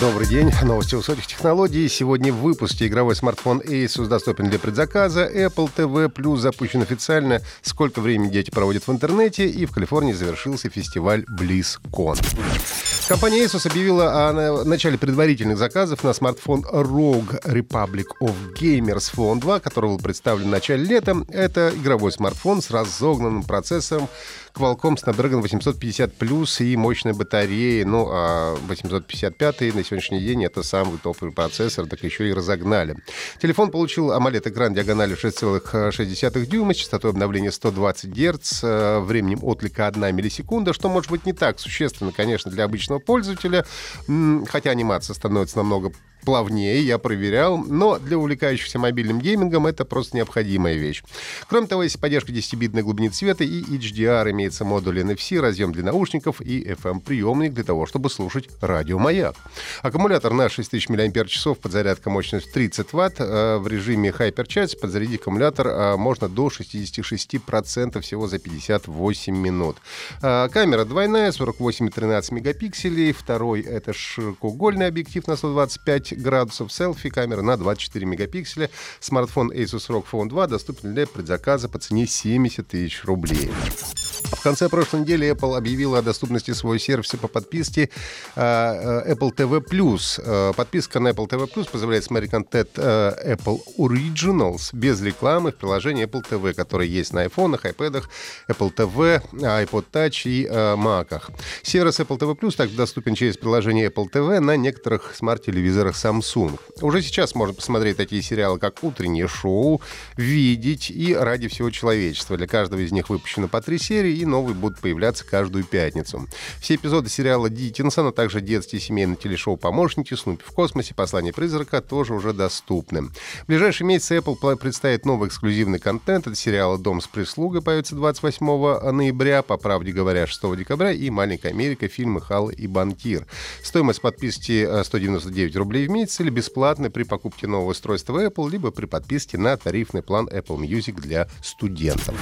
Добрый день. Новости высоких технологий. Сегодня в выпуске игровой смартфон Asus доступен для предзаказа. Apple TV Plus запущен официально. Сколько времени дети проводят в интернете. И в Калифорнии завершился фестиваль BlizzCon. Компания Asus объявила о начале предварительных заказов на смартфон ROG Republic of Gamers Phone 2, который был представлен в начале лета. Это игровой смартфон с разогнанным процессором Qualcomm Snapdragon 850 Plus и мощной батареей. Ну, а 855 на сегодняшний день это самый топовый процессор, так еще и разогнали. Телефон получил AMOLED-экран диагональю 6,6 дюйма, частотой обновления 120 Гц, э, временем отлика 1 миллисекунда, что может быть не так существенно, конечно, для обычного пользователя, хотя анимация становится намного плавнее, я проверял, но для увлекающихся мобильным геймингом это просто необходимая вещь. Кроме того, есть поддержка 10-битной глубины цвета и HDR, имеется модуль NFC, разъем для наушников и FM-приемник для того, чтобы слушать радиомаяк. Аккумулятор на 6000 мАч, подзарядка мощностью 30 Вт. Э, в режиме Hypercharge подзарядить аккумулятор э, можно до 66% всего за 58 минут. Э, камера двойная, 48 и 13 мегапикселей. Второй — это широкоугольный объектив на 125 градусов, селфи, камера на 24 мегапикселя. Смартфон Asus ROG Phone 2 доступен для предзаказа по цене 70 тысяч рублей. В конце прошлой недели Apple объявила о доступности своего сервиса по подписке а, э, Apple TV+. Э, подписка на Apple TV позволяет смотреть контент э, Apple Originals без рекламы в приложении Apple TV, которое есть на iPhone, iPad, Apple TV, iPod Touch и Mac. Сервис Apple TV также доступен через приложение Apple TV на некоторых смарт-телевизорах Samsung. Уже сейчас можно посмотреть такие сериалы, как «Утреннее шоу», «Видеть» и «Ради всего человечества». Для каждого из них выпущено по три серии, и новые будут появляться каждую пятницу. Все эпизоды сериала Диккенсона, а также детские семейные телешоу «Помощники», «Снупи в космосе», «Послание призрака» тоже уже доступны. В ближайшие месяцы Apple представит новый эксклюзивный контент. Это сериалы «Дом с прислугой» появится 28 ноября, по правде говоря, 6 декабря, и «Маленькая Америка», фильмы «Хал» и «Банкир». Стоимость подписки 199 рублей в месяц или бесплатно при покупке нового устройства Apple, либо при подписке на тарифный план Apple Music для студентов.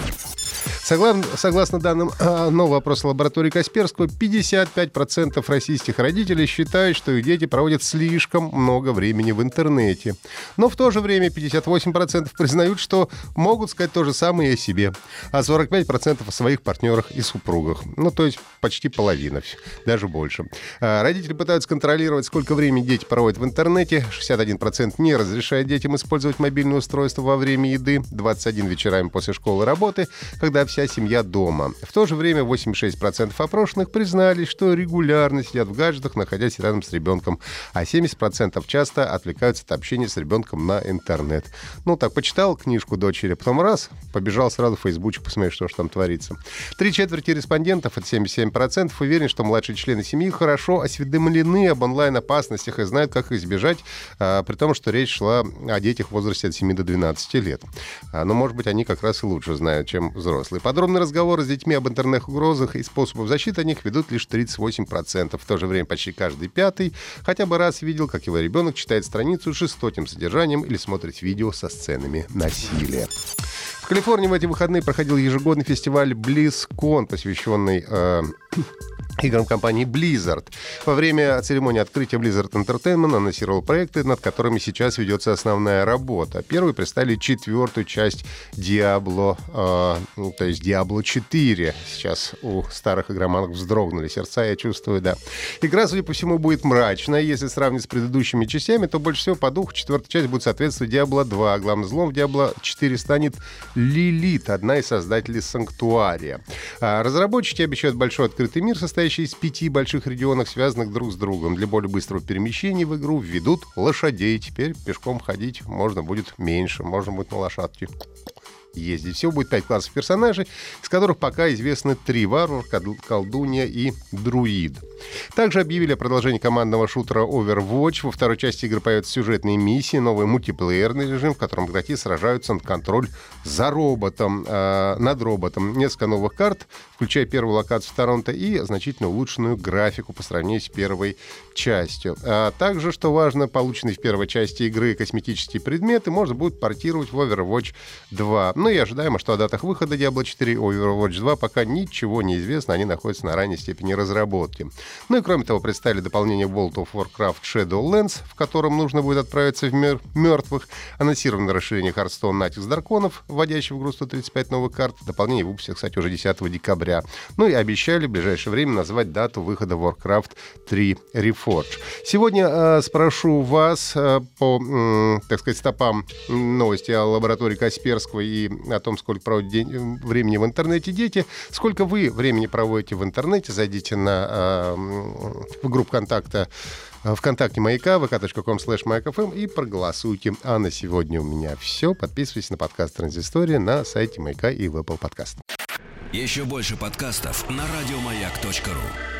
Согласно, согласно данным а, нового опроса лаборатории Касперского, 55% российских родителей считают, что их дети проводят слишком много времени в интернете. Но в то же время 58% признают, что могут сказать то же самое и о себе, а 45% о своих партнерах и супругах. Ну, то есть почти половина, даже больше. А, родители пытаются контролировать, сколько времени дети проводят в интернете. 61% не разрешает детям использовать мобильное устройство во время еды, 21 вечерами после школы работы, когда вся семья дома. В то же время 86% опрошенных признались, что регулярно сидят в гаджетах, находясь рядом с ребенком, а 70% часто отвлекаются от общения с ребенком на интернет. Ну так, почитал книжку дочери, потом раз, побежал сразу в фейсбучек посмотреть, что же там творится. Три четверти респондентов, это 77%, уверены, что младшие члены семьи хорошо осведомлены об онлайн-опасностях и знают, как их избежать, а, при том, что речь шла о детях в возрасте от 7 до 12 лет. А, но, может быть, они как раз и лучше знают, чем взрослые. Подробные разговоры с детьми об интернет-угрозах и способах защиты о них ведут лишь 38%. В то же время почти каждый пятый хотя бы раз видел, как его ребенок читает страницу с жестоким содержанием или смотрит видео со сценами насилия. В Калифорнии в эти выходные проходил ежегодный фестиваль BlizzCon, посвященный э, играм компании Blizzard. Во время церемонии открытия Blizzard Entertainment анонсировал проекты, над которыми сейчас ведется основная работа. Первый представили четвертую часть Diablo, э, ну, то есть Diablo 4. Сейчас у старых игроманов вздрогнули сердца, я чувствую, да. Игра, судя по всему, будет мрачная. Если сравнить с предыдущими частями, то больше всего по духу четвертая часть будет соответствовать Diablo 2. Главным злом в Diablo 4 станет Лилит, одна из создателей Санктуария. Разработчики обещают большой открытый мир, состоящий состоящий из пяти больших регионов, связанных друг с другом. Для более быстрого перемещения в игру введут лошадей. Теперь пешком ходить можно будет меньше, можно будет на лошадке ездить. Всего будет 5 классов персонажей, из которых пока известны три — варвар, колдунья и друид. Также объявили о продолжении командного шутера Overwatch. Во второй части игры появятся сюжетные миссии, новый мультиплеерный режим, в котором игроки сражаются на контроль за роботом, э, над роботом. Несколько новых карт, включая первую локацию Торонто и значительно улучшенную графику по сравнению с первой частью. А также, что важно, полученные в первой части игры косметические предметы можно будет портировать в Overwatch 2. Ну и ожидаемо, что о датах выхода Diablo 4 и Overwatch 2 пока ничего не известно, они находятся на ранней степени разработки. Ну и кроме того, представили дополнение World of Warcraft Shadowlands, в котором нужно будет отправиться в мир мертвых. Анонсировано расширение Hearthstone Натиск Драконов, вводящий в игру 135 новых карт. Дополнение выпустят, кстати, уже 10 декабря. Ну и обещали в ближайшее время назвать дату выхода Warcraft 3 Reforged. Сегодня э, спрошу вас э, по, э, так сказать, стопам новости о лаборатории Касперского и о том, сколько проводят день, времени в интернете дети. Сколько вы времени проводите в интернете? Зайдите на э, в группу контакта э, ВКонтакте Маяка, vk.com slash maякфм и проголосуйте. А на сегодня у меня все. Подписывайтесь на подкаст Транзистория на сайте Маяка и в Apple Podcast. Еще больше подкастов на радиомаяк.ру